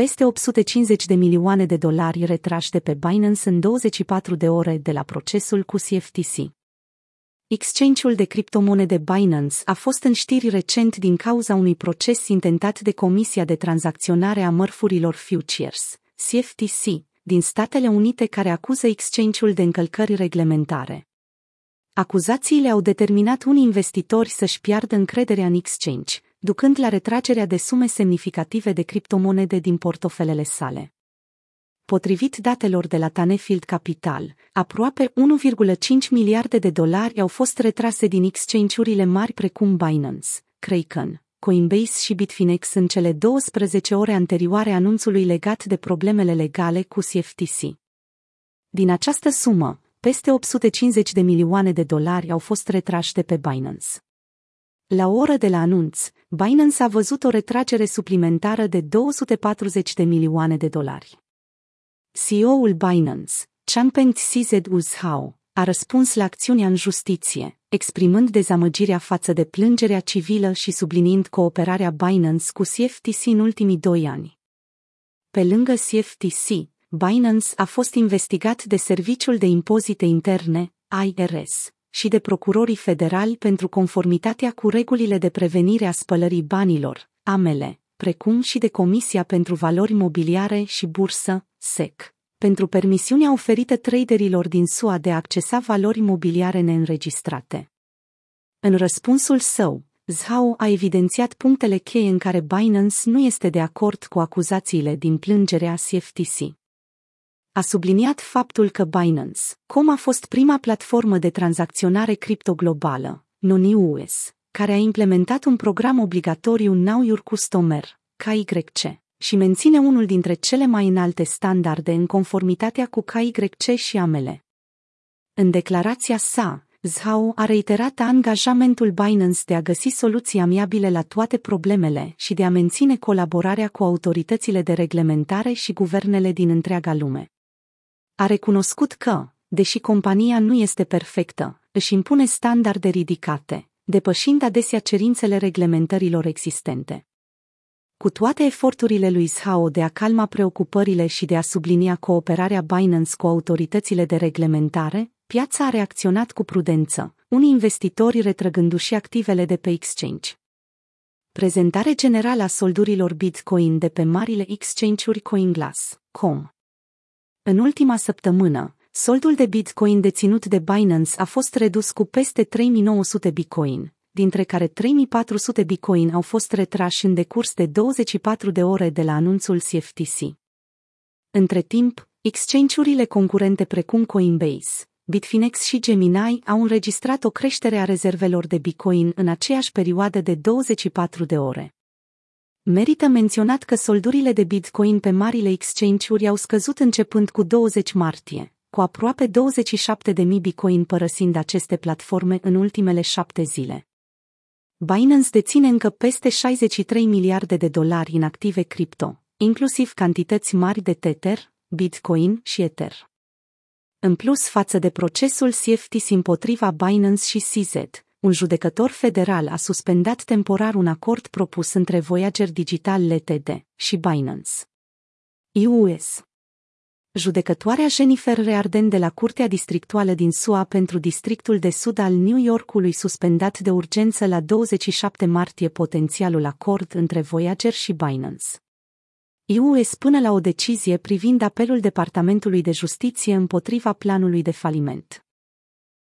peste 850 de milioane de dolari retrași de pe Binance în 24 de ore de la procesul cu CFTC. Exchange-ul de criptomonede Binance a fost în știri recent din cauza unui proces intentat de Comisia de Tranzacționare a Mărfurilor Futures, CFTC, din Statele Unite care acuză exchange-ul de încălcări reglementare. Acuzațiile au determinat unii investitori să-și piardă încrederea în exchange, ducând la retragerea de sume semnificative de criptomonede din portofelele sale. Potrivit datelor de la Tanefield Capital, aproape 1,5 miliarde de dolari au fost retrase din exchange-urile mari precum Binance, Kraken, Coinbase și Bitfinex în cele 12 ore anterioare anunțului legat de problemele legale cu CFTC. Din această sumă, peste 850 de milioane de dolari au fost retrași de pe Binance. La o oră de la anunț, Binance a văzut o retragere suplimentară de 240 de milioane de dolari. CEO-ul Binance, Changpeng CZ Hao, a răspuns la acțiunea în justiție, exprimând dezamăgirea față de plângerea civilă și subliniind cooperarea Binance cu CFTC în ultimii doi ani. Pe lângă CFTC, Binance a fost investigat de Serviciul de Impozite Interne, IRS, și de procurorii federali pentru conformitatea cu regulile de prevenire a spălării banilor, AMELE, precum și de Comisia pentru Valori Mobiliare și Bursă, SEC, pentru permisiunea oferită traderilor din SUA de a accesa valori mobiliare neînregistrate. În răspunsul său, Zhao a evidențiat punctele cheie în care Binance nu este de acord cu acuzațiile din plângerea CFTC a subliniat faptul că Binance, cum a fost prima platformă de tranzacționare cripto globală, non-US, care a implementat un program obligatoriu Now Your Customer, KYC, și menține unul dintre cele mai înalte standarde în conformitatea cu KYC și amele. În declarația sa, Zhao a reiterat angajamentul Binance de a găsi soluții amiabile la toate problemele și de a menține colaborarea cu autoritățile de reglementare și guvernele din întreaga lume a recunoscut că, deși compania nu este perfectă, își impune standarde ridicate, depășind adesea cerințele reglementărilor existente. Cu toate eforturile lui Zhao de a calma preocupările și de a sublinia cooperarea Binance cu autoritățile de reglementare, piața a reacționat cu prudență, unii investitori retrăgându-și activele de pe exchange. Prezentare generală a soldurilor Bitcoin de pe marile exchange-uri CoinGlass.com în ultima săptămână, soldul de Bitcoin deținut de Binance a fost redus cu peste 3900 Bitcoin, dintre care 3400 Bitcoin au fost retrași în decurs de 24 de ore de la anunțul CFTC. Între timp, exchange-urile concurente precum Coinbase, Bitfinex și Gemini au înregistrat o creștere a rezervelor de Bitcoin în aceeași perioadă de 24 de ore. Merită menționat că soldurile de Bitcoin pe marile exchange-uri au scăzut începând cu 20 martie, cu aproape 27.000 Bitcoin părăsind aceste platforme în ultimele șapte zile. Binance deține încă peste 63 miliarde de dolari în active cripto, inclusiv cantități mari de Tether, Bitcoin și Ether. În plus față de procesul CFTC împotriva Binance și CZ, un judecător federal a suspendat temporar un acord propus între Voyager Digital Ltd. și Binance. US Judecătoarea Jennifer Rearden de la Curtea Districtuală din SUA pentru Districtul de Sud al New Yorkului suspendat de urgență la 27 martie potențialul acord între Voyager și Binance. US până la o decizie privind apelul Departamentului de Justiție împotriva planului de faliment.